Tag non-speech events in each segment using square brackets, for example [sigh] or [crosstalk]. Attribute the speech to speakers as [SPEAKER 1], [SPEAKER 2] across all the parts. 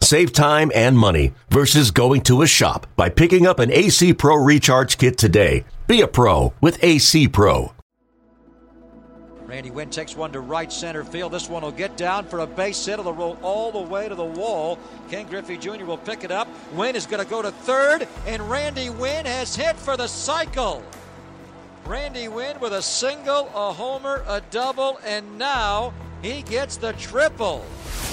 [SPEAKER 1] Save time and money versus going to a shop by picking up an AC Pro Recharge Kit today. Be a pro with AC Pro.
[SPEAKER 2] Randy Winn takes one to right center field. This one will get down for a base hit. It'll roll all the way to the wall. Ken Griffey Jr. will pick it up. Winn is going to go to third, and Randy Winn has hit for the cycle. Randy Winn with a single, a homer, a double, and now he gets the triple.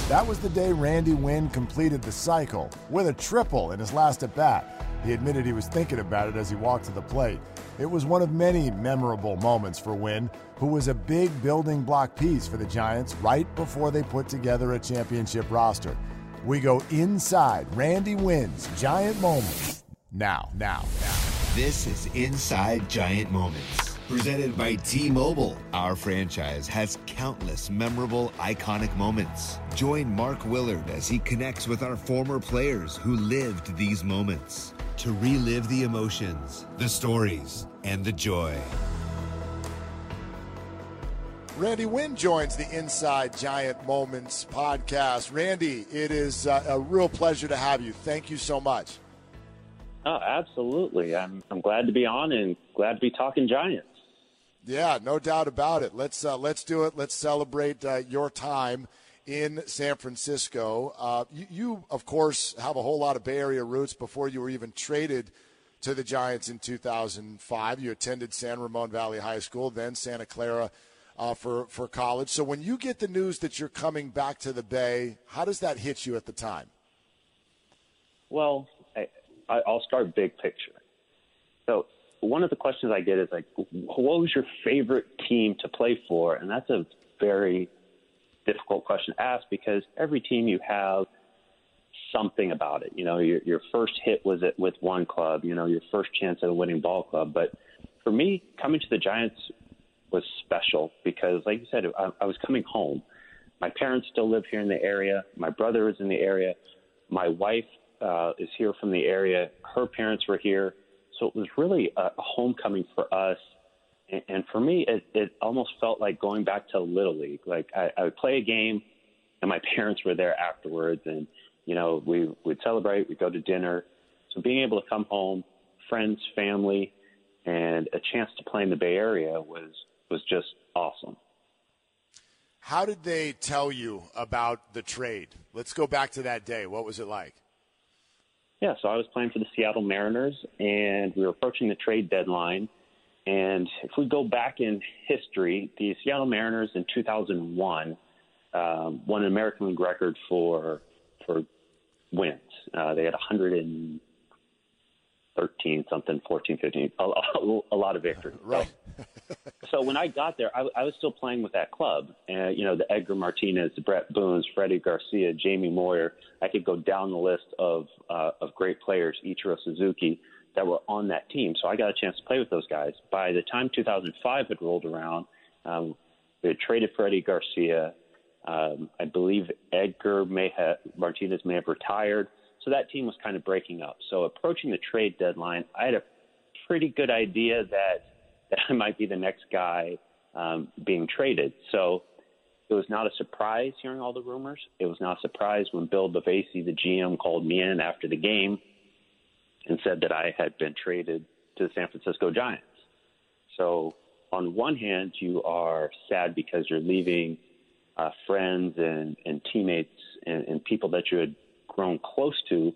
[SPEAKER 3] That was the day Randy Winn completed the cycle with a triple in his last at bat. He admitted he was thinking about it as he walked to the plate. It was one of many memorable moments for Winn, who was a big building block piece for the Giants right before they put together a championship roster. We go inside Randy Winn's Giant Moments now, now, now.
[SPEAKER 4] This is Inside Giant Moments, presented by T Mobile. Our franchise has countless memorable, iconic moments. Join Mark Willard as he connects with our former players who lived these moments to relive the emotions, the stories, and the joy.
[SPEAKER 3] Randy Winn joins the Inside Giant Moments podcast. Randy, it is uh, a real pleasure to have you. Thank you so much.
[SPEAKER 5] Oh, absolutely. I'm I'm glad to be on and glad to be talking Giants.
[SPEAKER 3] Yeah, no doubt about it. Let's uh, let's do it. Let's celebrate uh, your time in San Francisco. Uh, you, you, of course, have a whole lot of Bay Area roots before you were even traded to the Giants in 2005. You attended San Ramon Valley High School, then Santa Clara uh, for, for college. So when you get the news that you're coming back to the Bay, how does that hit you at the time?
[SPEAKER 5] Well, I, I'll start big picture. So one of the questions I get is like, what was your favorite team to play for? And that's a very difficult question to ask because every team you have something about it. You know, your your first hit was at with one club. You know, your first chance at a winning ball club. But for me, coming to the Giants was special because, like you said, I, I was coming home. My parents still live here in the area. My brother is in the area. My wife uh, is here from the area. Her parents were here, so it was really a, homecoming for us and, for me, it, it almost felt like going back to little league. Like I, I would play a game, and my [laughs] parents were there afterwards, and you know we would celebrate, we'd go to dinner. So being able to come home, friends, family, and a chance to play in the Bay Area was was just awesome.
[SPEAKER 3] How did they tell you about the trade? Let's go back to that day. What was it like?
[SPEAKER 5] Yeah, so I was playing for the Seattle Mariners, and we were approaching the trade deadline and if we go back in history, the Seattle Mariners in 2001 um, won an American League record for for wins. Uh, they had 113 something, 14, 15, a, a, lot of victories. [laughs]
[SPEAKER 3] Right.
[SPEAKER 5] So, so, when I got there, I, I was still playing with that club. Uh, you know, the Edgar Martinez, the Bret Boones, Freddie Garcia, Jamie Moyer. I could go down the list of uh, of great players. Ichiro Suzuki that were on that team. So I got a chance to play with those guys. By the time 2005 had rolled around, um, we had traded Freddie Garcia. Um, I believe Edgar may have Martinez may have retired. So that team was kind of breaking up. So approaching the trade deadline, I had a pretty good idea that [laughs] that I might be the next guy um, being traded. So it was not a surprise hearing all the rumors. It was not a surprise when Bill Bavasi, the GM, called me in after the game and said that I had been traded to the San Francisco Giants. So, on one hand, you are sad because you're leaving uh, friends and, and teammates and, and people that you had grown close to.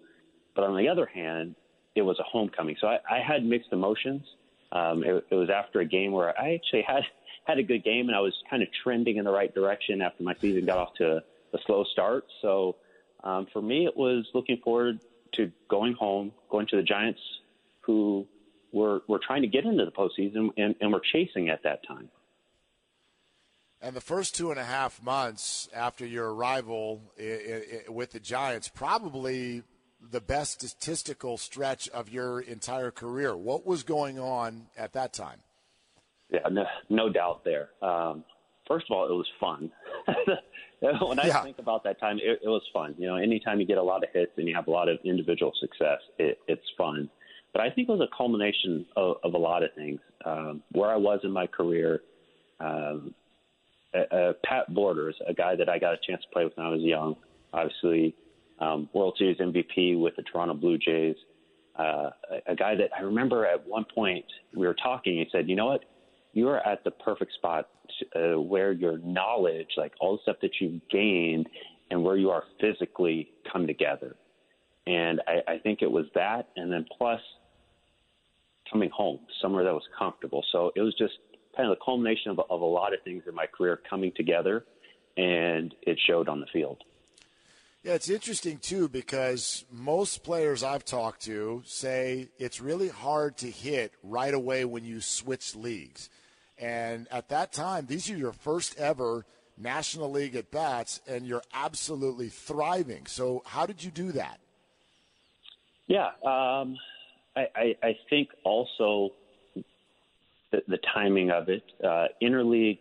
[SPEAKER 5] But on the other hand, it was a homecoming. So I, I had mixed emotions. Um, it, it was after a game where I actually had had a good game and I was kind of trending in the right direction after my season got off to a, slow start. So um, for me, it was looking forward to going home, going to the Giants, who were were trying to get into the postseason and, and were chasing at that time.
[SPEAKER 3] And the first two and a half months after your arrival with the Giants, probably the best statistical stretch of your entire career. What was going on at that time?
[SPEAKER 5] Yeah, no, no doubt there. Um, first of all, it was fun. [laughs] when I yeah. think about that time, it, it was fun. You know, anytime you get a lot of hits and you have a lot of individual success, it, it's fun. But I think it was a culmination of, of a lot of things. Um, where I was in my career, um, uh, uh, Pat Borders, a guy that I got a chance to play with when I was young, obviously um, World Series MVP with the Toronto Blue Jays. Uh, a, a guy that I remember at one point we were talking. He said, "You know what? You are at the perfect spot uh, where your knowledge, like all the stuff that you've gained, and where you are physically come together." And I, I think it was that, and then plus coming home somewhere that was comfortable. So it was just kind of the culmination of, of a lot of things in my career coming together, and it showed on the field.
[SPEAKER 3] Yeah, it's interesting too because most players I've talked to say it's really hard to hit right away when you switch leagues. And at that time, these are your first ever National League at bats, and you're absolutely thriving. So, how did you do that?
[SPEAKER 5] Yeah, um, I, I, I, think also the, the timing of it. Uh, interleague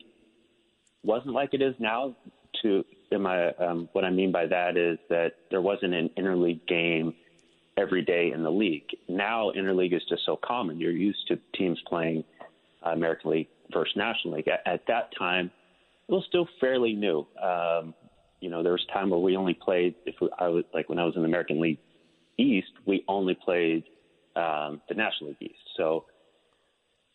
[SPEAKER 5] wasn't like it is now. To um, what I mean by that is that there wasn't an interleague game every day in the league. Now interleague is just so common. You're used to teams playing uh, American League versus National League. At, at, that time, it was still fairly new. Um, you know, there was time where we only played if we, I was like when I was in the American League East, we only played um, the National League East. So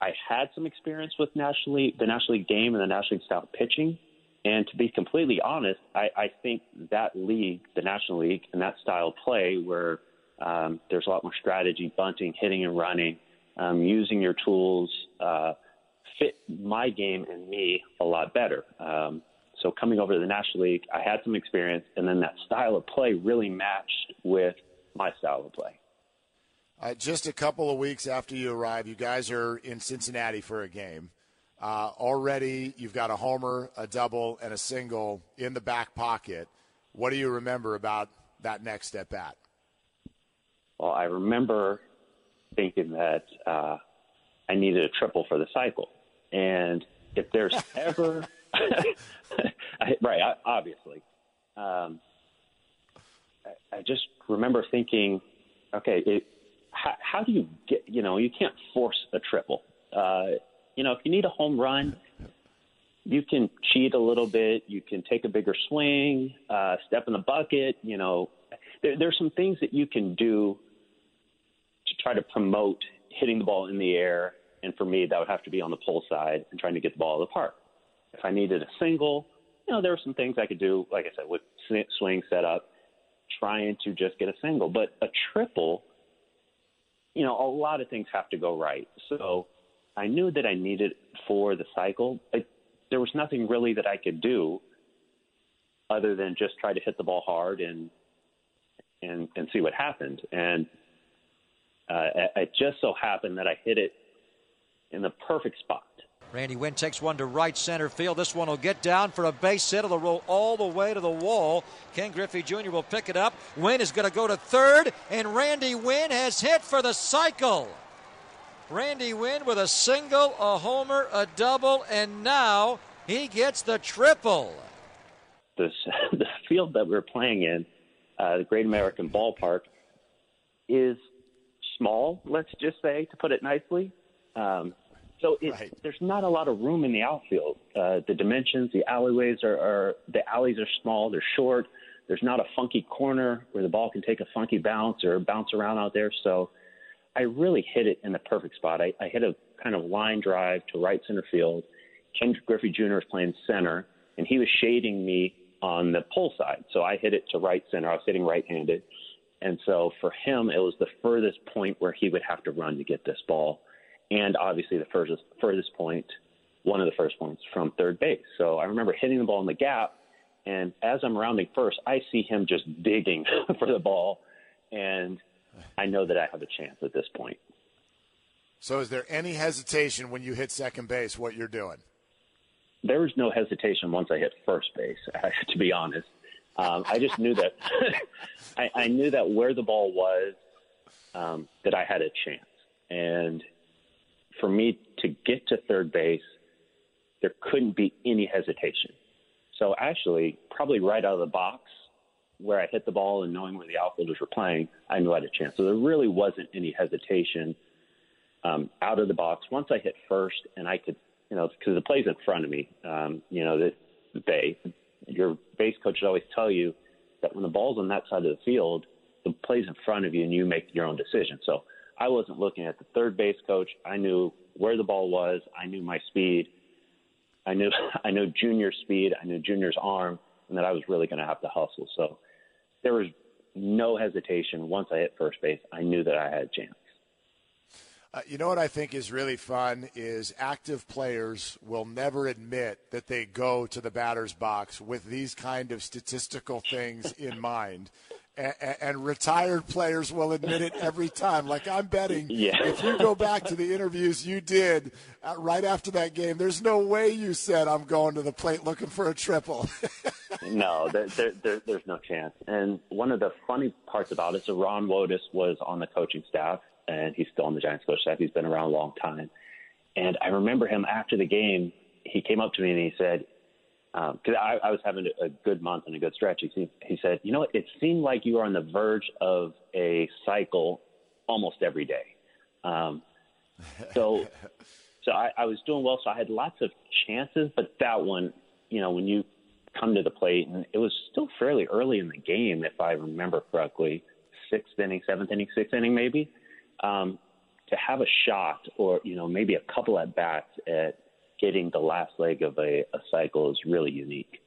[SPEAKER 5] I had some experience with National League, the National League game and the National League style pitching. And to be completely honest, I, I think that league, the National League, and that style of play where um, there's a lot more strategy, bunting, hitting, and running, um, using your tools, uh, fit my game and me a lot better. Um, so coming over to the National League, I had some experience, and then that style of play really matched with my style of play.
[SPEAKER 3] Uh, just a couple of weeks after you arrive, you guys are in Cincinnati for a game. Uh, already, you've got a homer, a double, and a single in the back pocket. What do you remember about that next at bat?
[SPEAKER 5] Well, I remember thinking that uh, I needed a triple for the cycle, and if there's [laughs] ever, [laughs] I, right, obviously, um, I, I just remember thinking, okay, it, how, how do you get? You know, you can't force a triple. Uh, you know, if you need a home run, you can cheat a little bit. You can take a bigger swing, uh, step in the bucket. You know, there, there's some things that you can do to try to promote hitting the ball in the air. And for me, that would have to be on the pull side and trying to get the ball to the park. If I needed a single, you know, there were some things I could do, like I said, with swing setup, trying to just get a single. But a triple you know, a lot of things have to go right. So I knew that I needed for the cycle. I, there was nothing really that I could do other than just try to hit the ball hard and and and see what happened. And uh, it just so happened that I hit it in the perfect spot.
[SPEAKER 2] Randy Winn takes one to right center field. This one will get down for a base hit. It'll roll all the way to the wall. Ken Griffey Jr. will pick it up. Winn is going to go to third, and Randy Winn has hit for the cycle. Randy Winn with a single, a homer, a double, and now he gets the triple.
[SPEAKER 5] This, [laughs] the field that we're playing in, uh, the Great American Ballpark, is small, let's just say, to put it nicely. Um, so right. there's not a lot of room in the outfield. Uh, the dimensions, the alleyways are, are the alleys are small, they're short. There's not a funky corner where the ball can take a funky bounce or bounce around out there. So I really hit it in the perfect spot. I, I hit a kind of line drive to right center field. Ken Griffey Jr. was playing center, and he was shading me on the pull side. So I hit it to right center. I was hitting right handed. And so for him, it was the furthest point where he would have to run to get this ball and obviously the furthest furthest point, one of the first points from third base. So I remember hitting the ball in the gap, and as I'm rounding first, I see him just digging [laughs] for the ball, and I know that I have a chance at this point.
[SPEAKER 3] So is there any hesitation when you hit second base? What you're doing?
[SPEAKER 5] There was no hesitation once I hit first base. [laughs] To be honest, um, I just knew that [laughs] I, I, knew that where the ball was, um, that I had a chance, and for me to get to third base, there couldn't be any hesitation. So actually, probably right out of the box, where I hit the ball and knowing where the outfielders were playing, I knew I had a chance. So there really wasn't any hesitation um, out of the box. Once I hit first, and I could, you know, because the play's in front of me, um, you know, that they, your base coach would always tell you that when the ball's on that side of the field, the play's in front of you and you make your own decision. So I wasn't looking at the third base coach. I knew where the ball was. I knew my speed. I knew [laughs] I knew Junior's speed. I knew Junior's arm, and that I was really going to have to hustle. So there was no hesitation. Once I hit first base, I knew that I had a chance.
[SPEAKER 3] Uh, you know what I think is really fun is active players will never admit that they go to the batter's box with these kind of statistical things [laughs] in mind. And, and, retired players will admit it every time. Like I'm betting,
[SPEAKER 5] yeah.
[SPEAKER 3] if you go back to the interviews you did uh, right after that game, there's no way you said I'm going to the plate looking for a triple. [laughs]
[SPEAKER 5] no, there, there, there, there's no chance. And one of the funny parts about it, so Ron Wotus was on the coaching staff, and he's still on the Giants coach staff. He's been around a long time. And I remember him after the game, he came up to me and he said, because um, I, I was having a good month and a good stretch. He, he said, "You know, it seemed like you were on the verge of a cycle almost every day." Um, so, [laughs] so I, I was doing well. So I had lots of chances, but that one, you know, when you come to the plate, and it was still fairly early in the game, if I remember correctly, sixth inning, seventh inning, sixth inning, maybe um, to have a shot or you know maybe a couple at bats at getting the last leg of a, a cycle is really unique.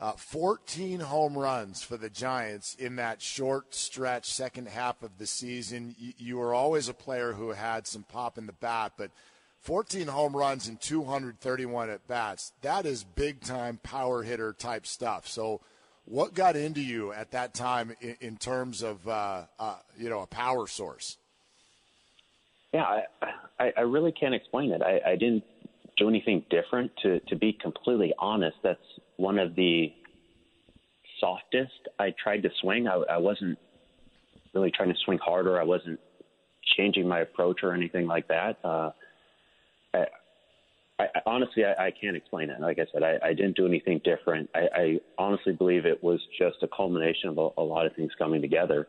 [SPEAKER 3] Uh, 14 home runs for the Giants in that short stretch, second half of the season. You, you were always a player who had some pop in the bat, but 14 home runs and 231 at bats, that is big time power hitter type stuff. So, what got into you at that time in, in terms of uh, uh, you know a power source?
[SPEAKER 5] Yeah, I, I, I really can't explain it. I, I didn't do anything different. To to be completely honest, that's one of the softest I tried to swing. I, I wasn't really trying to swing harder. I wasn't changing my approach or anything like that. Uh, I, I, honestly, I, I can't explain it. Like I said, I, I didn't do anything different. I, I honestly believe it was just a culmination of a, a lot of things coming together.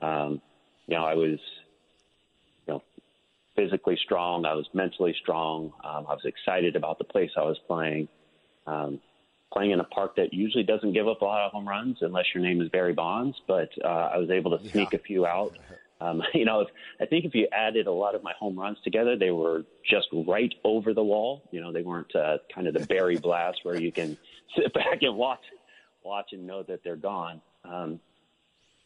[SPEAKER 5] Um, you know, I was, you know, physically strong. I was mentally strong. Um, I was excited about the place I was playing. Um, playing in a park that usually doesn't give up a lot of home runs unless your name is Barry Bonds, but uh, I was able to sneak yeah. a few out. [laughs] Um, [laughs] you know, if, I think if you added a lot of my home runs together, they were just right over the wall. You know, they weren't uh, kind of the Barry blast where you can [laughs] sit back and watch, watch and know that they're gone. Um,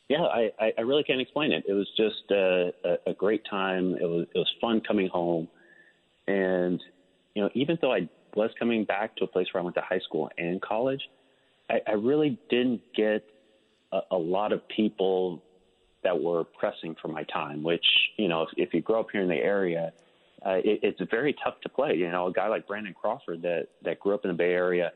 [SPEAKER 5] yeah, I, I really can't explain it. It was just a, a, a great time. It was it was fun coming home, and you know, even though I was coming back to a place where I went to high school and college, I, I really didn't get a, a lot of people that were pressing for my time. Which you know, if, if you grow up here in the area, uh, it, it's very tough to play. You know, a guy like Brandon Crawford that that grew up in the Bay Area,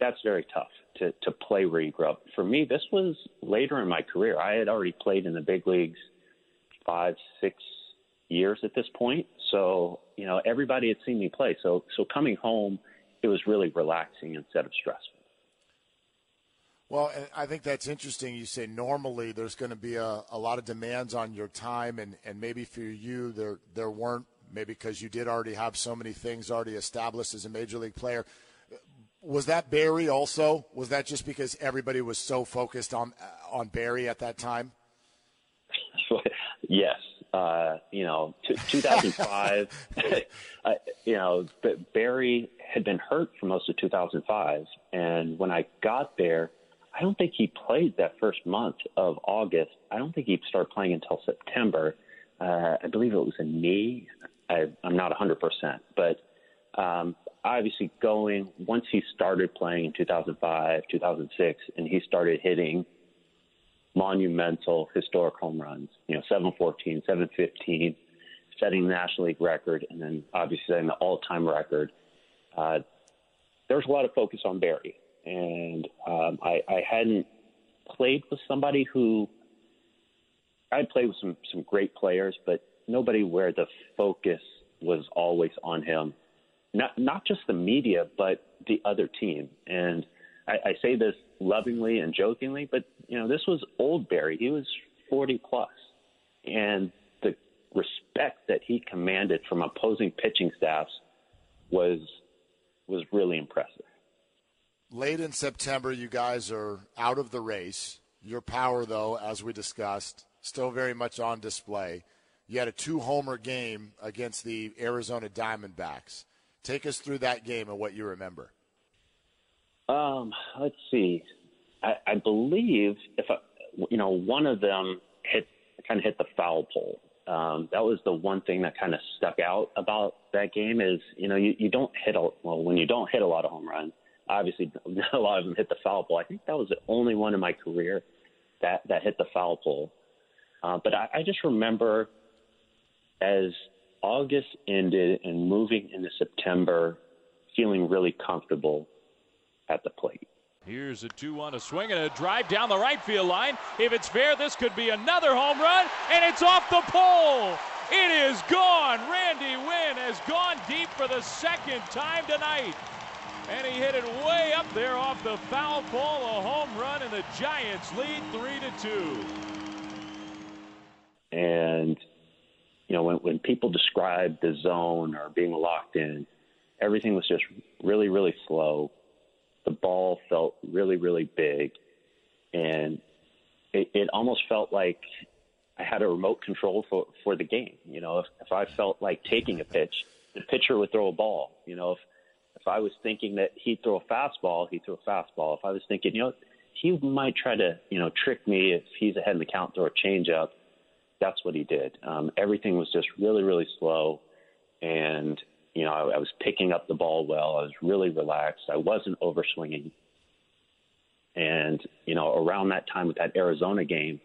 [SPEAKER 5] that's very tough to to play where you grew up. For me, this was later in my career. I had already played in the big leagues five, six years at this point. So you know, everybody had seen me play. So so coming home, it was really relaxing instead of stressful.
[SPEAKER 3] Well, I think that's interesting. You say normally there's going to be a, a lot of demands on your time, and, and maybe for you there there weren't, maybe because you did already have so many things already established as a major league player. Was that Barry also? Was that just because everybody was so focused on on Barry at that time? [laughs]
[SPEAKER 5] yes, uh, you know, t- 2005. uh, [laughs] you know, Barry had been hurt for most of 2005, and when I got there I don't think he played that first month of August. I don't think he started playing until September. Uh, I believe it was a knee. I, I'm not 100%, but um, obviously going once he started playing in 2005, 2006, and he started hitting monumental historic home runs. You know, 714, 715, setting the National League record, and then obviously setting the all-time record. Uh, there was a lot of focus on Barry and um, I, I hadn't played with somebody who I played with some some great players, but nobody where the focus was always on him. Not not just the media, but the other team. And I, I say this lovingly and jokingly, but you know, this was old Barry. He was 40 plus, and the respect that he commanded from opposing pitching staffs was was really impressive.
[SPEAKER 3] Late in September, you guys are out of the race. Your power, though, as we discussed, still very much on display. You had a two homer game against the Arizona Diamondbacks. Take us through that game and what you remember.
[SPEAKER 5] Um, let's see. I, I believe if I, you know one of them hit kind of hit the foul pole. Um, that was the one thing that kind of stuck out about that game is you know you, you don't hit a well when you don't hit a lot of home runs. Obviously, not [laughs] a lot of them hit the foul pole. I think that was the only one in my career that that hit the foul pole. Uh, but I, I just remember as August ended and moving into September, feeling really comfortable at the plate.
[SPEAKER 6] Here's a 2 1, a swing and a drive down the right field line. If it's fair, this could be another home run, and it's off the pole. It is gone. Randy Winn has gone deep for the second time tonight. And he hit it way up there off the foul pole, a home run, and the Giants lead 3 to
[SPEAKER 5] 2. And, you know, when, when people describe the zone or being locked in, everything was just really, really slow the ball felt really, really big, and it, it almost felt like I had a remote control for for the game. You know, if, if I felt like taking a pitch, the pitcher would throw a ball. You know, if if I was thinking that he'd throw a fastball, he'd throw a fastball. If I was thinking, you know, he might try to, you know, trick me if he's ahead in the count, throw a changeup. That's what he did. Um, everything was just really, really slow, and you know, I, I was picking up the ball well. I was really relaxed. I wasn't overswinging. And, you know, around that time with that Arizona game,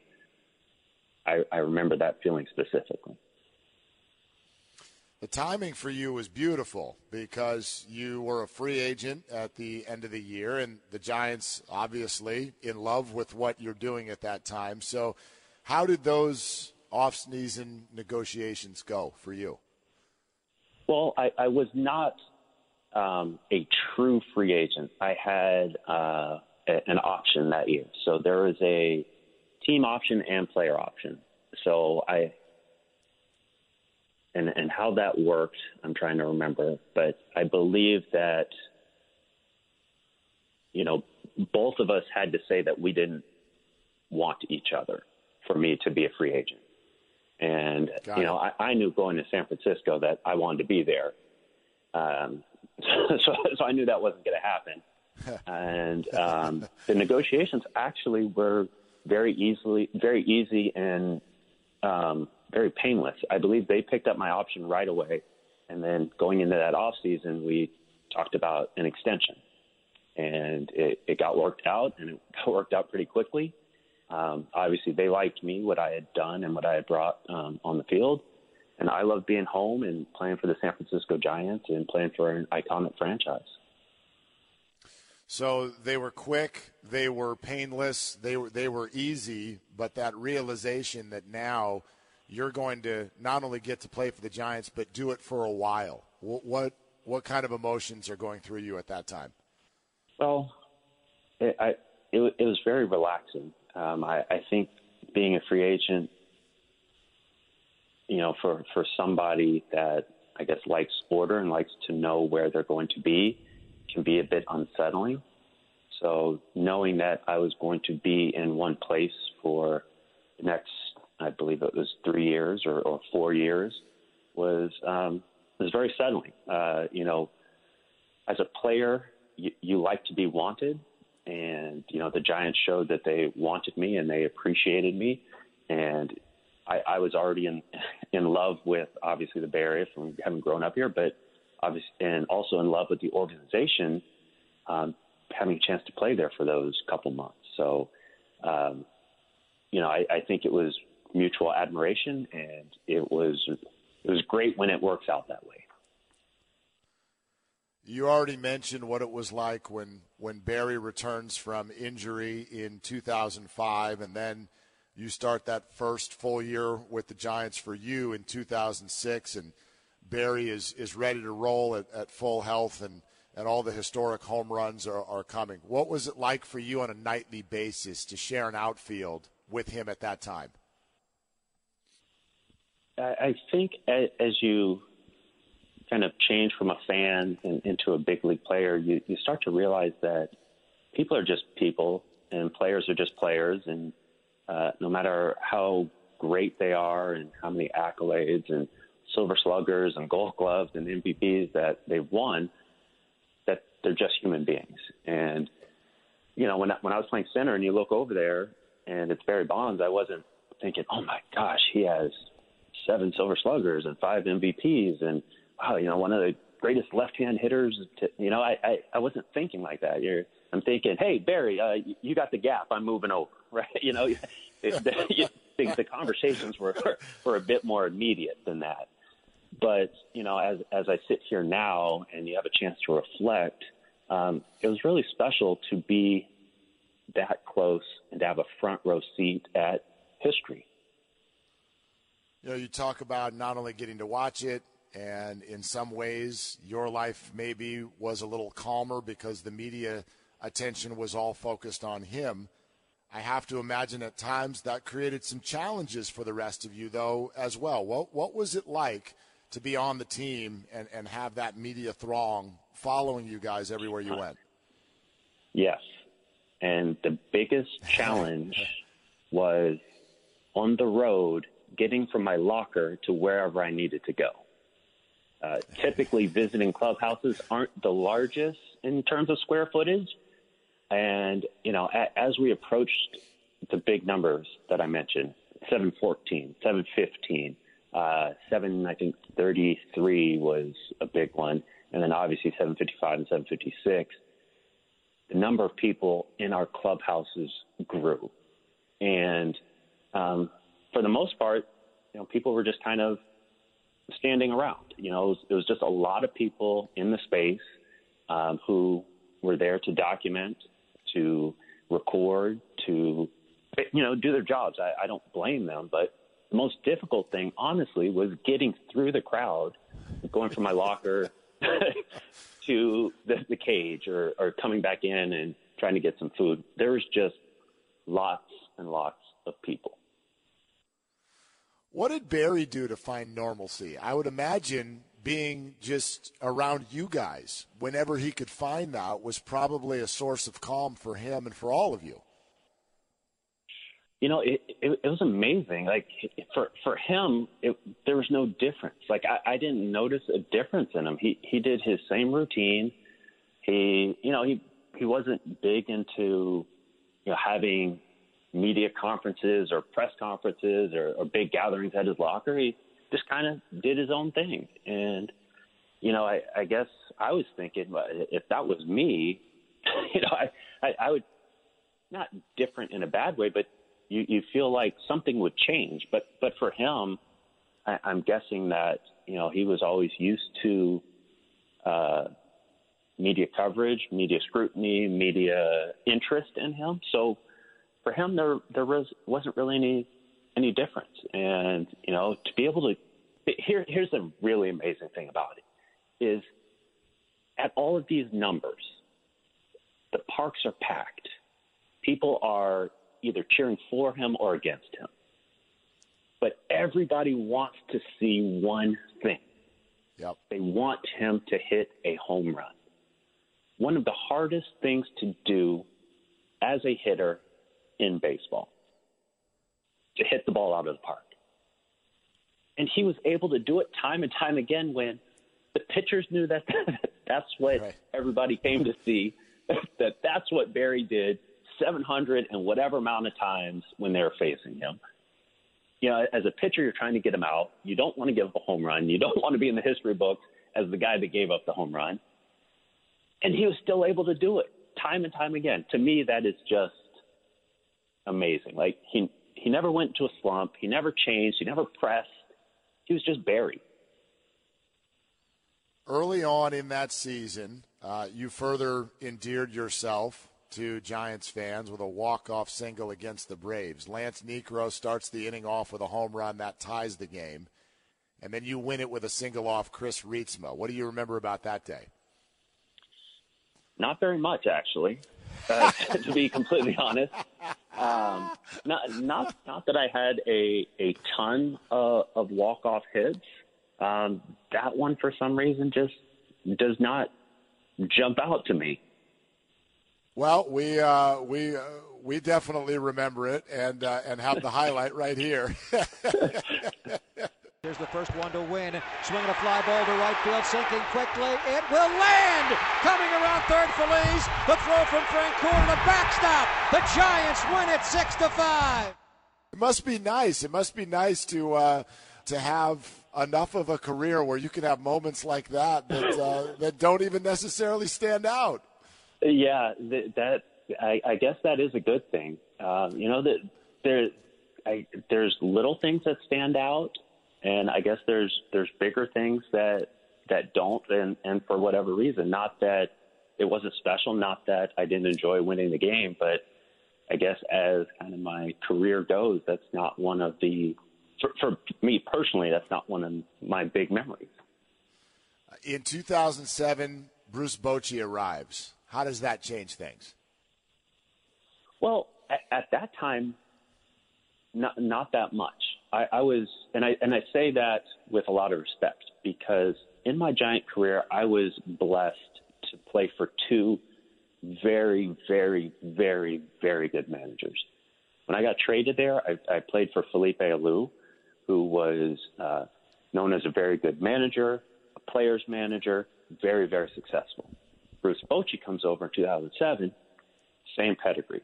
[SPEAKER 5] I, I remember that feeling specifically.
[SPEAKER 3] The timing for you was beautiful because you were a free agent at the end of the year, and the Giants obviously in love with what you're doing at that time. So, how did those off-season negotiations go for you?
[SPEAKER 5] Well, I, I was not um, a true free agent. I had uh, a, an option that year. So there was a team option and player option. So I and and how that worked, I'm trying to remember, but I believe that you know both of us had to say that we didn't want each other for me to be a free agent. And Got you know, I, I knew going to San Francisco that I wanted to be there. Um, [laughs] so, so I knew that wasn't going to happen. [laughs] and um, the negotiations actually were very easily, very easy and um, very painless. I believe they picked up my option right away, and then going into that off season, we talked about an extension, and it, it got worked out, and it [laughs] got worked out pretty quickly. Um, obviously, they liked me, what I had done, and what I had brought um, on the field. And I love being home and playing for the San Francisco Giants and playing for an iconic franchise.
[SPEAKER 3] So they were quick, they were painless, they were they were easy, but that realization that now you're going to not only get to play for the Giants but do it for a while. What what, what kind of emotions are going through you at that time?
[SPEAKER 5] Well, it, I, it, it was very relaxing. Um, I, I think being a free agent, you know, for for somebody that I guess likes order and likes to know where they're going to be, can be a bit unsettling. So knowing that I was going to be in one place for the next, I believe it was three years or, or four years, was um, was very settling. Uh, you know, as a player, you, you like to be wanted, and you know the Giants showed that they wanted me and they appreciated me, and I, I was already in [laughs] in love with obviously the Bay Area from having grown up here, but obviously and also in love with the organization, um, having a chance to play there for those couple months. So, um, you know, I, I think it was mutual admiration, and it was it was great when it works out that way.
[SPEAKER 3] You already mentioned what it was like when, when Barry returns from injury in 2005, and then you start that first full year with the Giants for you in 2006. And Barry is, is ready to roll at, at full health and, and all the historic home runs are, are coming. What was it like for you on a nightly basis to share an outfield with him at that time?
[SPEAKER 5] I think as you kind of change from a fan into a big league player, you, you start to realize that people are just people and players are just players. And uh, no matter how great they are and how many accolades and silver sluggers and gold gloves and MVPs that they've won, that they're just human beings. And, you know, when, when I was playing center and you look over there and it's Barry Bonds, I wasn't thinking, oh my gosh, he has seven silver sluggers and five MVPs. And, wow, you know, one of the greatest left-hand hitters. To, you know, I, I I wasn't thinking like that. You're, I'm thinking, hey Barry, uh, you got the gap. I'm moving over, [laughs] right? You know, the, [laughs] the, the conversations were were a bit more immediate than that. But you know, as as I sit here now and you have a chance to reflect, um, it was really special to be that close and to have a front row seat at history.
[SPEAKER 3] You know, you talk about not only getting to watch it, and in some ways, your life maybe was a little calmer because the media attention was all focused on him. I have to imagine at times that created some challenges for the rest of you, though, as well. What, what was it like to be on the team and, and have that media throng following you guys everywhere you went?
[SPEAKER 5] Yes. And the biggest challenge [laughs] was on the road getting from my locker to wherever I needed to go. Uh, typically, visiting clubhouses aren't the largest in terms of square footage. And, you know, a, as we approached the big numbers that I mentioned 714, 715, uh, 7, I think 33 was a big one. And then obviously 755 and 756. The number of people in our clubhouses grew. And um, for the most part, you know, people were just kind of standing around. You know, it was, it was just a lot of people in the space um, who were there to document, to record, to you know do their jobs. I, I don't blame them, but the most difficult thing, honestly, was getting through the crowd, going from my locker [laughs] to the, the cage, or, or coming back in and trying to get some food. There was just lots and lots of people.
[SPEAKER 3] What did Barry do to find normalcy? I would imagine being just around you guys whenever he could find that was probably a source of calm for him and for all of you.
[SPEAKER 5] You know, it, it, it was amazing. Like for for him, it, there was no difference. Like I, I didn't notice a difference in him. He he did his same routine. He you know he he wasn't big into you know having media conferences or press conferences or, or big gatherings at his locker. He just kind of did his own thing. And, you know, I, I guess I was thinking if that was me, [laughs] you know, I, I, I would not different in a bad way, but you, you feel like something would change. But, but for him, I, I'm guessing that, you know, he was always used to, uh, media coverage, media scrutiny, media interest in him. So, for him, there there was wasn't really any any difference. And you know, to be able to here here's the really amazing thing about it is at all of these numbers, the parks are packed. People are either cheering for him or against him. But everybody wants to see one thing.
[SPEAKER 3] Yep.
[SPEAKER 5] They want him to hit a home run. One of the hardest things to do as a hitter in baseball to hit the ball out of the park. And he was able to do it time and time again when the pitchers knew that [laughs] that's what right. everybody came to see, [laughs] that that's what Barry did 700 and whatever amount of times when they were facing him. You know, as a pitcher, you're trying to get him out. You don't want to give up a home run. You don't [laughs] want to be in the history books as the guy that gave up the home run. And he was still able to do it time and time again. To me, that is just amazing. Like he he never went to a slump. He never changed. He never pressed. He was just Barry.
[SPEAKER 3] Early on in that season, uh, you further endeared yourself to Giants fans with a walk-off single against the Braves. Lance Niekro starts the inning off with a home run that ties the game. and then you win it with a single off Chris Reitsma. What do you remember about that day?
[SPEAKER 5] Not very much, actually. Uh, [laughs] to be completely honest, um, not not not that I had a a ton of walk off hits. Um, that one, for some reason, just does not jump out to me.
[SPEAKER 3] Well, we uh, we uh, we definitely remember it and uh, and have the highlight right here. [laughs]
[SPEAKER 2] Here's the first one to win. Swinging a fly ball to right field, sinking quickly. It will land. Coming around third for Lees. The throw from Francoeur to the backstop. The Giants win it six to five.
[SPEAKER 3] It must be nice. It must be nice to uh, to have enough of a career where you can have moments like that that uh, [laughs] that don't even necessarily stand out.
[SPEAKER 5] Yeah, that, that I, I guess that is a good thing. Um, you know that there, I, there's little things that stand out, and I guess there's there's bigger things that that don't, and and for whatever reason, not that it wasn't special, not that I didn't enjoy winning the game, but I guess as kind of my career goes, that's not one of the for, for me personally, that's not one of my big memories.
[SPEAKER 3] In 2007, Bruce Bochy arrives. How does that change things?
[SPEAKER 5] Well, at, at that time, not not that much. I, I was, and I and I say that with a lot of respect because in my Giant career, I was blessed to play for two very, very, very, very good managers. When I got traded there, I, I played for Felipe Alou, who was uh, known as a very good manager, a player's manager, very, very successful. Bruce Bochy comes over in 2007, same pedigree,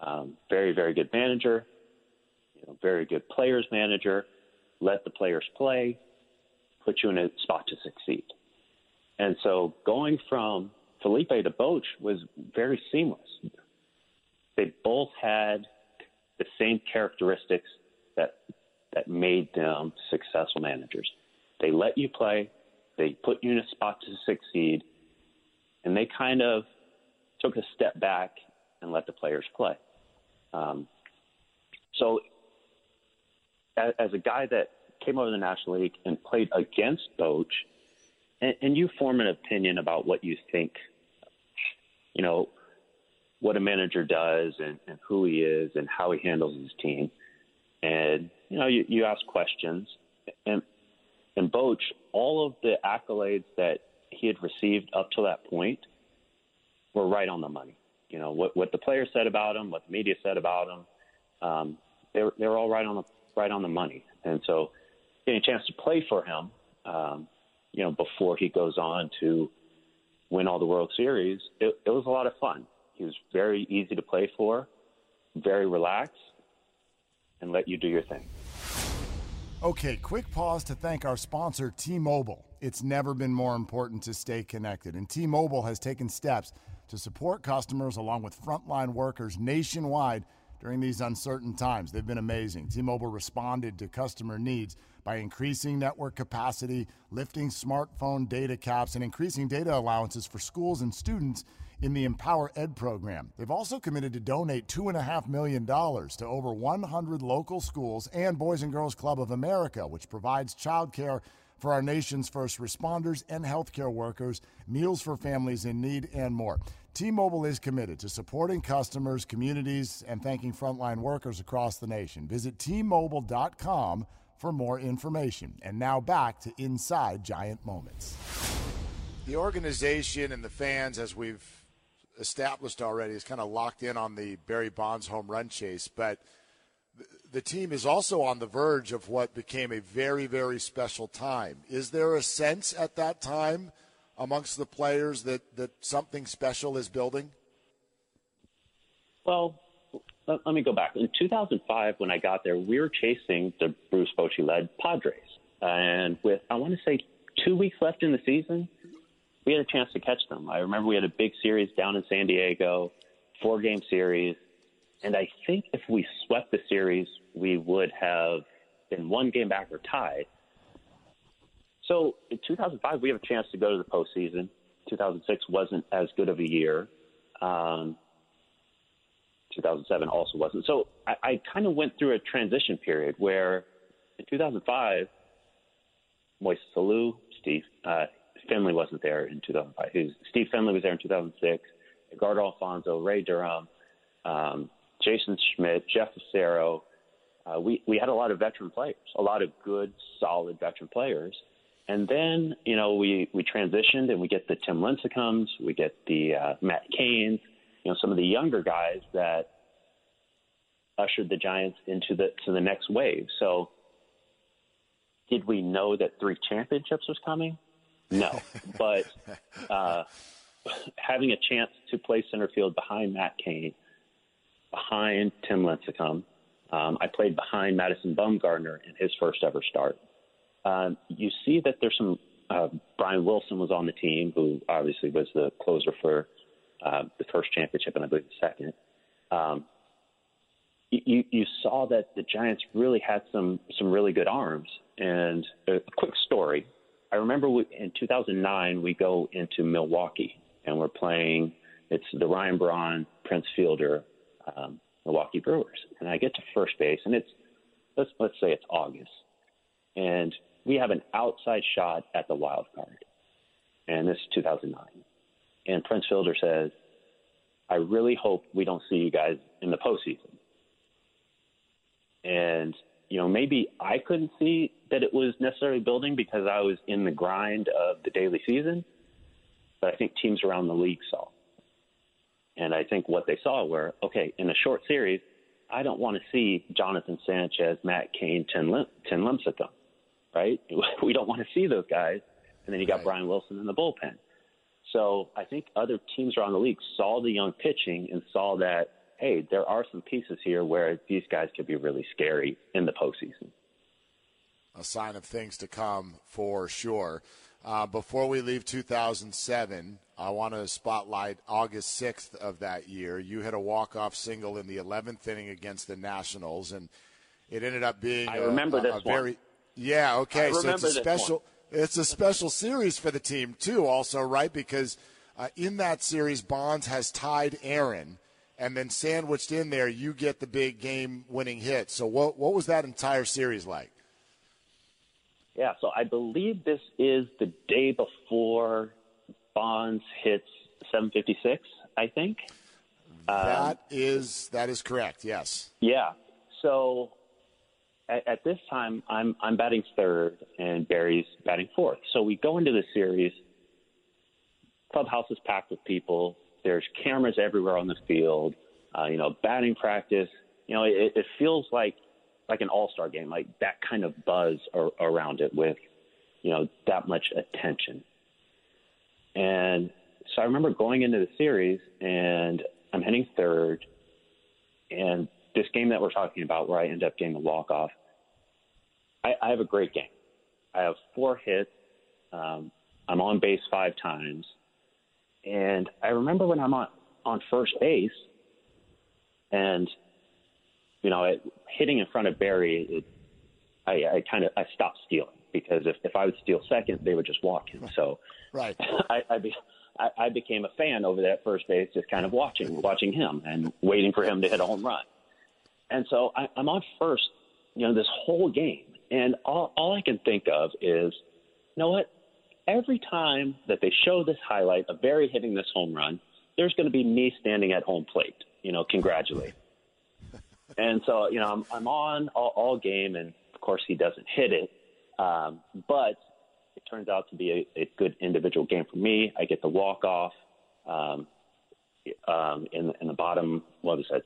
[SPEAKER 5] um, very, very good manager, know, very good players manager, let the players play, put you in a spot to succeed. And so going from Felipe to Boch was very seamless. They both had the same characteristics that that made them successful managers. They let you play, they put you in a spot to succeed, and they kind of took a step back and let the players play. Um, so, as, a guy that came over the National League and played against Boch, and, and you form an opinion about what you think, you know, what a manager does and, and who he is and how he handles his team. And, you know, you, you ask questions. And, and Boch, all of the accolades that he had received up to that point were right on the money. You know what what the players said about him, what the media said about him, um, they were they were all right on the right on the money. And so, getting a chance to play for him, um, you know, before he goes on to win all the World Series, it, it was a lot of fun. He was very easy to play for, very relaxed, and let you do your thing.
[SPEAKER 3] Okay, quick pause to thank our sponsor, T Mobile. It's never been more important to stay connected, and T Mobile has taken steps to support customers along with frontline workers nationwide during these uncertain times. They've been amazing. T Mobile responded to customer needs by increasing network capacity, lifting smartphone data caps, and increasing data allowances for schools and students in the Empower Ed program. They've also committed to donate $2.5 million to over 100 local schools and Boys and Girls Club of America, which provides childcare for our nation's first responders and healthcare workers, meals for families in need, and more. T Mobile is committed to supporting customers, communities, and thanking frontline workers across the nation. Visit T-Mobile.com for more information. And now back to Inside Giant Moments. The organization and the fans, as we've established already is kind of locked in on the Barry Bonds home run chase, but the team is also on the verge of what became a very, very special time. Is there a sense at that time amongst the players that, that something special is building?
[SPEAKER 5] Well, let, me go back. In 2005, when I got there, we were chasing the Bruce Bochy led Padres. And with, I want to say, two weeks left in the season, we had a chance to catch them. I remember we had a big series down in San Diego, four game series. And I think if we swept the series, we would have been one game back or tied. So in 2005, we have a chance to go to the postseason. 2006 wasn't as good of a year. Um, 2007 also wasn't. So I, I kind of went through a transition period where in 2005, Moises Alou, Steve uh, Finley wasn't there in 2005. Was, Steve Finley was there in 2006. Edgardo Alfonzo, Ray Durham, um, Jason Schmidt, Jeff Fassero. Uh, we we had a lot of veteran players, a lot of good, solid veteran players. And then you know we we transitioned and we get the Tim Lincecums, we get the uh, Matt Cains, you know some of the younger guys that ushered the Giants into the to the next wave. So did we know that three championships was coming? No, [laughs] but uh, having a chance to play center field behind Matt Cain, behind Tim Lincecum, um, I played behind Madison Bumgarner in his first ever start. Um, you see that there's some. Uh, Brian Wilson was on the team, who obviously was the closer for uh, the first championship and I believe the second. Um, you, you saw that the Giants really had some some really good arms. And a, quick story: I remember we, in 2009 we go into Milwaukee and we're playing. It's the Ryan Braun Prince Fielder um, Milwaukee Brewers, and I get to first base, and it's let's let's say it's August, and we have an outside shot at the wild card, and this is 2009, and Prince Fielder says, "I really hope we don't see you guys in the postseason." And you know, maybe I couldn't see that it was necessarily building because I was in the grind of the daily season, but I think teams around the league saw. And I think what they saw were okay, in a short series, I don't want to see Jonathan Sanchez, Matt Cain, Tim, Lim- Tim Lincecum, right? [laughs] We don't want to see those guys. And then you got right. Brian Wilson in the bullpen. So I think other teams around the league saw the young pitching and saw that hey, there are some pieces here where these guys could be really scary in the postseason.
[SPEAKER 3] A sign of things to come for sure. Uh, before we leave 2007, I want to spotlight August 6th of that year. You hit a walk-off single in the 11th inning against the Nationals, and it ended up being
[SPEAKER 5] I remember
[SPEAKER 3] a,
[SPEAKER 5] this
[SPEAKER 3] a very yeah okay.
[SPEAKER 5] so
[SPEAKER 3] it's a special it's a special series for the team too, also right because uh, in that series Bonds has tied Aaron and then sandwiched in there, you get the big game winning hit. So, what, what was that entire series like?
[SPEAKER 5] Yeah, so I believe this is the day before Bonds hits 756, I think.
[SPEAKER 3] That um, is that is correct. Yes.
[SPEAKER 5] Yeah. So at, at, this time, I'm I'm batting third, and Barry's batting fourth. So we go into the series. Clubhouse is packed with people. There's cameras everywhere on the field. Uh, you know, batting practice. You know, it, it feels like like an all-star game, like that kind of buzz ar- around it with, you know, that much attention. And so I remember going into the series, and I'm hitting third, and this game that we're talking about, where I end up getting the walk off, I, I have a great game. I have four hits. Um, I'm on base five times. And I remember when I'm on, on first base and, you know, it, hitting in front of Barry, it, I, I kind of, I stopped stealing because if, if I would steal second, they would just walk him. So [laughs]
[SPEAKER 3] right. [laughs]
[SPEAKER 5] I, I, be, I, I became a fan over that first base, just kind of watching, watching him and waiting for him to hit a home run. And so I, I'm on first, you know, this whole game. And all, all I can think of is, you know what? every time that they show this highlight of Barry hitting this home run, there's going to be me standing at home plate, you know, congratulate. [laughs] and so, you know, I'm, I'm on all, all, game, and of course he doesn't hit it. Um, but it turns out to be a, a, good individual game for me. I get the walk off um, um, in, in the bottom. What was it?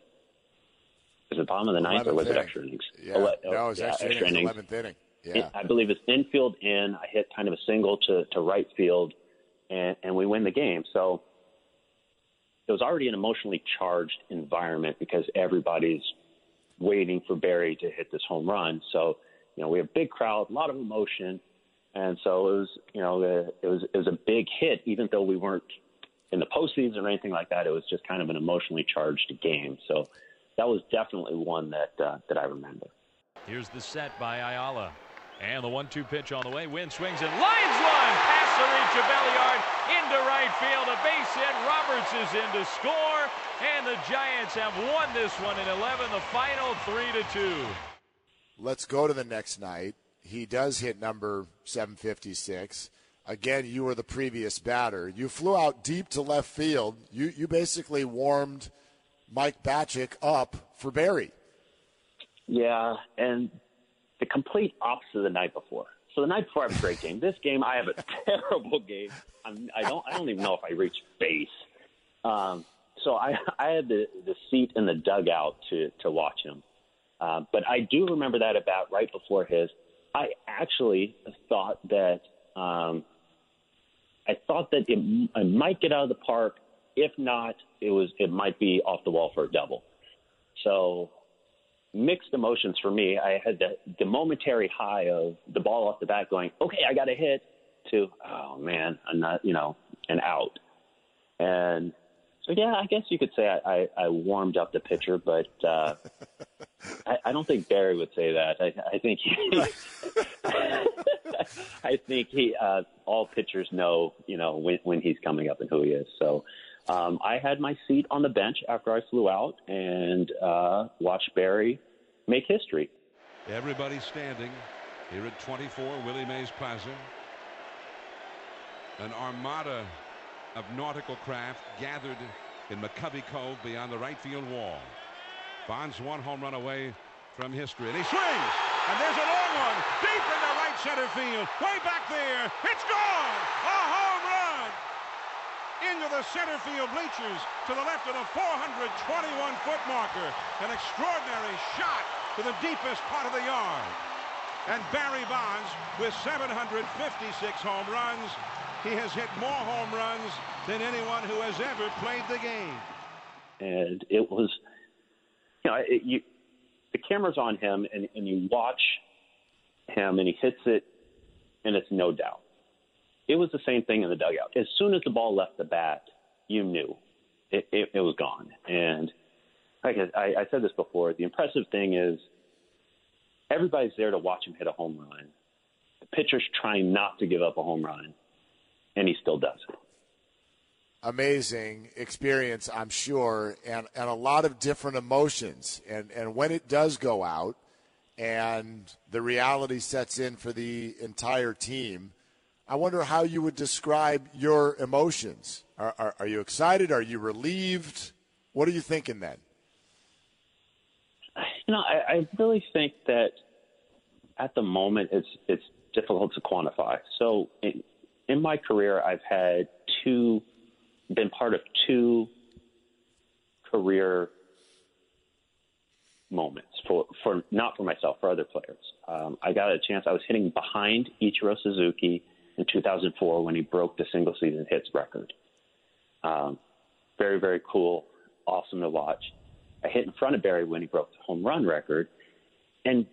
[SPEAKER 5] Is it bottom of the ninth or was
[SPEAKER 3] inning.
[SPEAKER 5] it extra innings?
[SPEAKER 3] Yeah, oh, no, it was yeah, extra, extra innings. Eleventh inning. Yeah.
[SPEAKER 5] I believe it's infield in. I hit kind of a single to, to right field, and, and we win the game. So it was already an emotionally charged environment because everybody's waiting for Barry to hit this home run. So, you know, we have a big crowd, a lot of emotion. And so it was, you know, it was it was a big hit, even though we weren't in the postseason or anything like that. It was just kind of an emotionally charged game. So that was definitely one that uh, that I remember.
[SPEAKER 6] Here's the set by Ayala. And the one-two pitch on the way. Winn swings and lines one past the reach of Belliard into right field. A base hit. Roberts is in to score. And the Giants have won this one in 11. The final 3 to 2.
[SPEAKER 3] Let's go to the next night. he does hit number 756. Again, you were the previous batter. You flew out deep to left field. You you basically warmed Mike Bacsik up for Barry.
[SPEAKER 5] Yeah, and the complete opposite of the night before. So the night before I have a great game. This game I have a [laughs] terrible game. I'm, I don't I don't even know if I reach base. Um, so I I had the the seat in the dugout to to watch him. Uh, but I do remember that about right before his. I actually thought that um, I thought that it, it might get out of the park. If not, it was it might be off the wall for a double. So mixed emotions for me. I had the, the momentary high of the ball off the bat going, okay, I got a hit, to, oh man, I'm not, you know, an out. And so, yeah, I guess you could say I, I, I warmed up the pitcher, but uh, [laughs] I, I don't think Barry would say that. I, I think he, [laughs] [laughs] I think he, uh, all pitchers know, you know, when, when he's coming up and who he is. So um, I had my seat on the bench after I flew out and uh, watched Barry make history.
[SPEAKER 7] Everybody standing here at 24 Willie Mays Plaza. An armada of nautical craft gathered in McCovey Cove beyond the right field wall. Bonds one home run away from history, and he swings, and there's a long one deep into right center field, way back there. It's gone! A home! Into the center field bleachers to the left of the 421-foot marker. An extraordinary shot to the deepest part of the yard. And Barry Bonds with 756 home runs he has hit more home runs than anyone who has ever played the game.
[SPEAKER 5] And it was, you know, it, you, the camera's on him, and, and you watch him, and he hits it, and it's no doubt. It was the same thing in the dugout. As soon as the ball left the bat, you knew it, it, it was gone. And like I, I said this before, the impressive thing is everybody's there to watch him hit a home run. The pitcher's trying not to give up a home run and he still does it.
[SPEAKER 3] Amazing experience, I'm sure, and, and a lot of different emotions. And, and when it does go out and the reality sets in for the entire team, I wonder how you would describe your emotions. Are, are, are you excited? Are you relieved? What are you thinking then?
[SPEAKER 5] You know, I, I really think that at the moment it's it's difficult to quantify. So in my career, I've had two, been part of two career moments for, for not for myself, for other players. Um, I got a chance. I was hitting behind Ichiro Suzuki in 2004 when he broke the single season hits record. Um, very, very cool, awesome to watch. I hit in front of Barry when he broke the home run record. And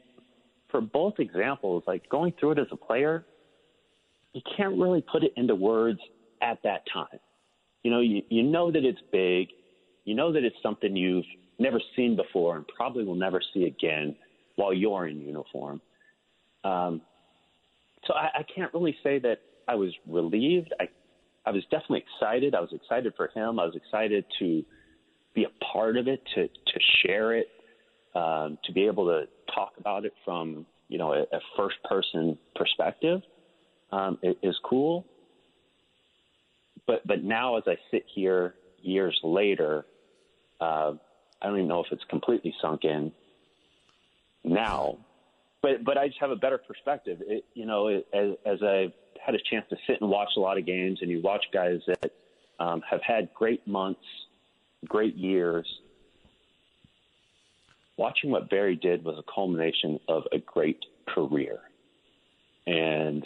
[SPEAKER 5] for both examples, like going through it as a player, you can't really put it into words at that time. You know, you, you know that it's big. You know that it's something you've never seen before and probably will never see again while you're in uniform. Um, so I, I can't really say that I was relieved. I, I was definitely excited. I was excited for him. I was excited to be a part of it, to to share it, um, to be able to talk about it from you know a, a first person perspective um, is cool. But but now, as I sit here years later, uh, I don't even know if it's completely sunk in now. But but I just have a better perspective. It, you know, it, as as I've had a chance to sit and watch a lot of games, and you watch guys that um, have had great months, great years. Watching what Barry did was a culmination of a great career, and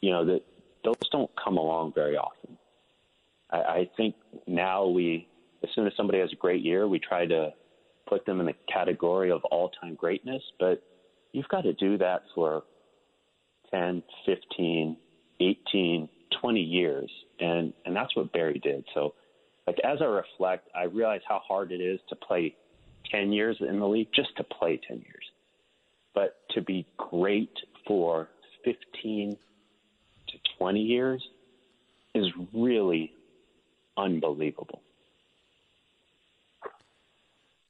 [SPEAKER 5] you know that those don't come along very often. I, I think now we, as soon as somebody has a great year, we try to put them in the category of all-time greatness, but you've got to do that for 10, 15, 18, 20 years, and and that's what Barry did. So, like as I reflect, I realize how hard it is to play 10 years in the league, just to play 10 years, but to be great for 15, to 20 years is really unbelievable.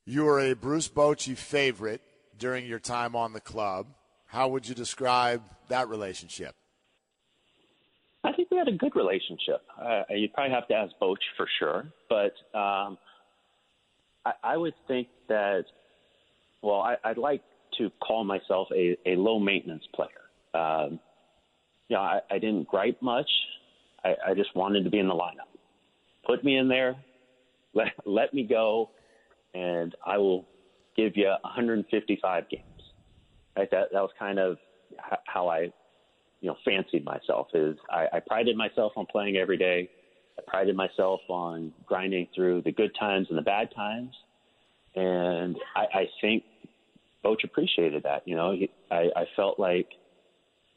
[SPEAKER 3] You were a Bruce Bochy favorite during your time on the club. How would you describe that relationship?
[SPEAKER 5] I think we had a good relationship. Uh, you'd probably have to ask Boch for sure, but um, I, I would think that. Well, I, I'd like to call myself a, a low maintenance player. Um, you know, I, I didn't gripe much. I, I just wanted to be in the lineup. Put me in there, [laughs] let, let me go, and I will give you 155 games. Right? That that was kind of how I, you know, fancied myself. Is I, I prided myself on playing every day. I prided myself on grinding through the good times and the bad times, and I, I think Boch appreciated that. You know, he, I, I felt like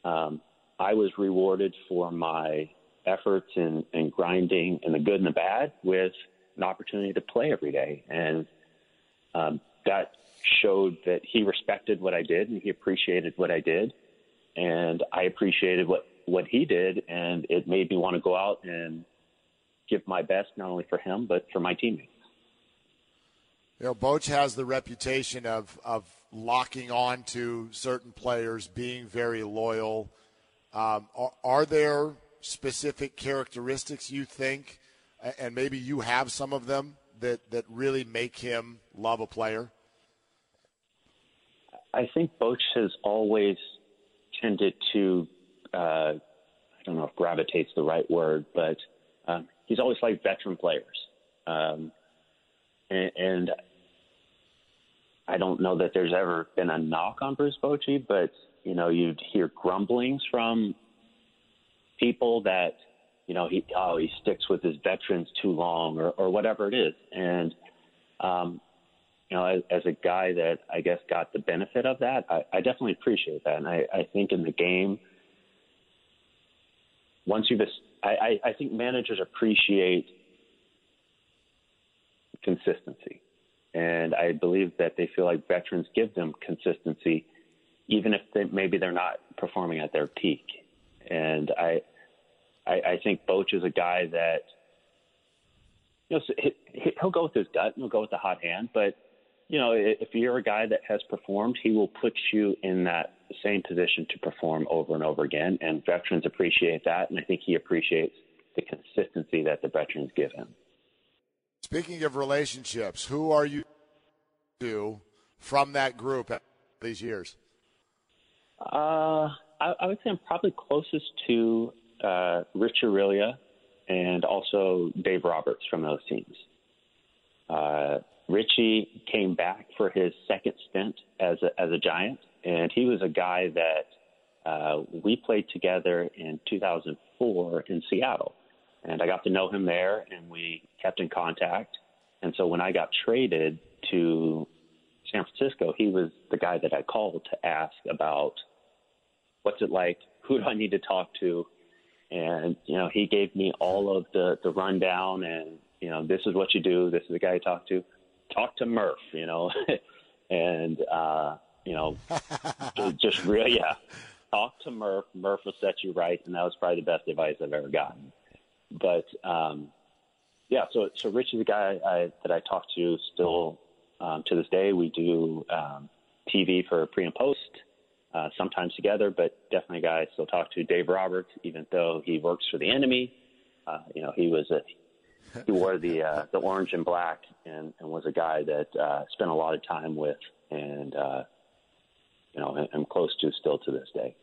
[SPEAKER 5] um, I was rewarded for my efforts and, and grinding and the good and the bad with an opportunity to play every day. And um, that showed that he respected what I did and he appreciated what I did. And I appreciated what, what he did. And it made me want to go out and give my best, not only for him, but for my teammates.
[SPEAKER 3] You know, Boch has the reputation of, of locking on to certain players, being very loyal. Um, are, are, there specific characteristics you think, and maybe you have some of them that, that really make him love a player?
[SPEAKER 5] I think Boch has always tended to, uh, I don't know if gravitate's the right word, but um, he's always liked veteran players. Um, and, and I don't know that there's ever been a knock on Bruce Bochy, but you know, you'd hear grumblings from people that, you know, he oh he sticks with his veterans too long or, or whatever it is. And um, you know, as, as a guy that I guess got the benefit of that, I, I definitely appreciate that. And I, I think in the game, once you've, I, I, think managers appreciate consistency. And I believe that they feel like veterans give them consistency, even if they, maybe they're not performing at their peak. And I, I, I think Boch is a guy that, you know, he, he'll go with his gut and he'll go with the hot hand. But, you know, if you're a guy that has performed, he will put you in that same position to perform over and over again. And veterans appreciate that. And I think he appreciates the consistency that the veterans give him.
[SPEAKER 3] Speaking of relationships, who are you to from that group these years?
[SPEAKER 5] Uh, I, I, would say I'm probably closest to uh, Rich Aurilia and also Dave Roberts from those teams. Uh, Richie came back for his second stint as a, as a Giant, and he was a guy that uh, we played together in 2004 in Seattle and I got to know him there, and we kept in contact. And so when I got traded to San Francisco, he was the guy that I called to ask about what's it like, who do I need to talk to, and you know he gave me all of the the rundown, and you know this is what you do, this is the guy you talk to, talk to Murph, you know, [laughs] and uh, you know [laughs] just really yeah, talk to Murph, Murph will set you right, and that was probably the best advice I've ever gotten. But um, yeah, so so Rich is a guy I, that I talk to still um, to this day. We do um, TV for pre and post, uh, sometimes together, but definitely a guy I still talk to. Dave Roberts, even though he works for the enemy, uh, you know, he was a he wore the uh, the orange and black, and, and was a guy that uh, spent a lot of time with, and uh, you know, I'm close to still to this day.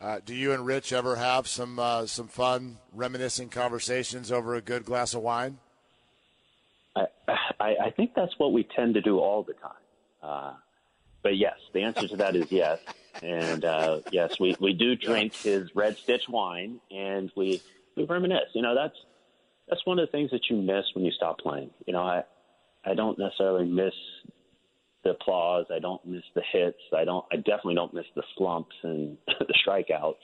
[SPEAKER 3] Uh, do you and Rich ever have some uh, some fun reminiscing conversations over a good glass of wine?
[SPEAKER 5] I, I, I think that's what we tend to do all the time. Uh, but yes, the answer to that is yes. And uh, yes, we, we do drink his red stitch wine, and we we reminisce. You know, that's that's one of the things that you miss when you stop playing. You know, I I don't necessarily miss the applause. I don't miss the hits. I don't. I definitely don't miss the slumps and [laughs] the strikeouts.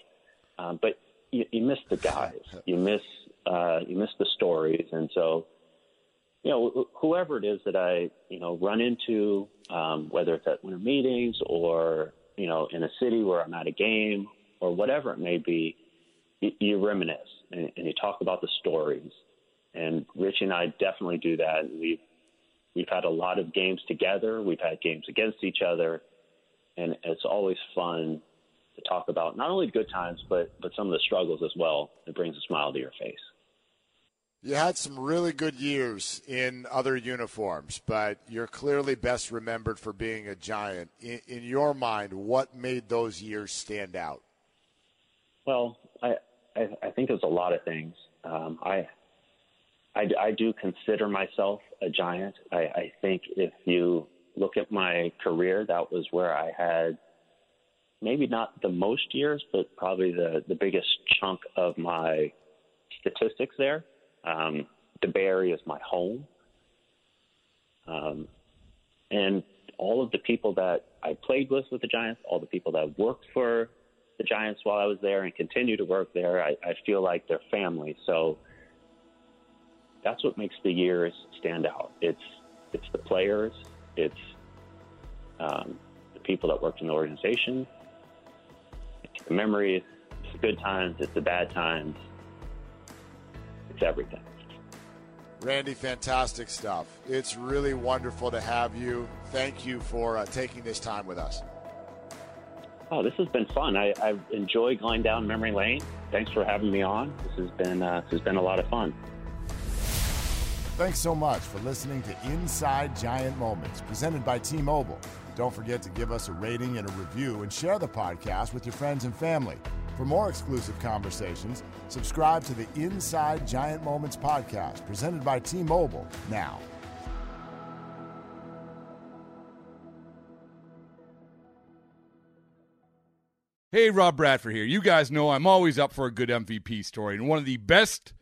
[SPEAKER 5] Um, but you, you miss the guys. [laughs] You miss uh, you miss the stories, and so you know whoever it is that I you know run into, um, whether it's at winter meetings or you know in a city where I'm at a game or whatever it may be, you, you reminisce and, and you talk about the stories. And Rich and I definitely do that. We've We've had a lot of games together. We've had games against each other, and it's always fun to talk about not only good times, but but some of the struggles as well. It brings a smile to your face.
[SPEAKER 3] You had some really good years in other uniforms, but you're clearly best remembered for being a giant. In, in your mind, what made those years stand out?
[SPEAKER 5] Well, I I, I think was a lot of things. Um, I, I I do consider myself a giant. I, I think if you look at my career, that was where I had maybe not the most years, but probably the the biggest chunk of my statistics there. Um, DeBary is my home. Um, and all of the people that I played with with the Giants, all the people that worked for the Giants while I was there and continue to work there, I, I feel like they're family. So that's what makes the years stand out. It's it's the players, it's um, the people that worked in the organization, it's the memories, it's the good times, it's the bad times, it's everything.
[SPEAKER 3] Randy, fantastic stuff. It's really wonderful to have you. Thank you for uh, taking this time with us.
[SPEAKER 5] Oh, this has been fun. I, I've enjoyed going down memory lane. Thanks for having me on. This has been uh, this has been a lot of fun.
[SPEAKER 3] Thanks so much for listening to Inside Giant Moments, presented by T-Mobile. Don't forget to give us a rating and a review, and share the podcast with your friends and family. For more exclusive conversations, subscribe to the Inside Giant Moments podcast presented by T Mobile now.
[SPEAKER 8] Hey, Rob Bradford here. You guys know I'm always up for a good MVP story, and one of the best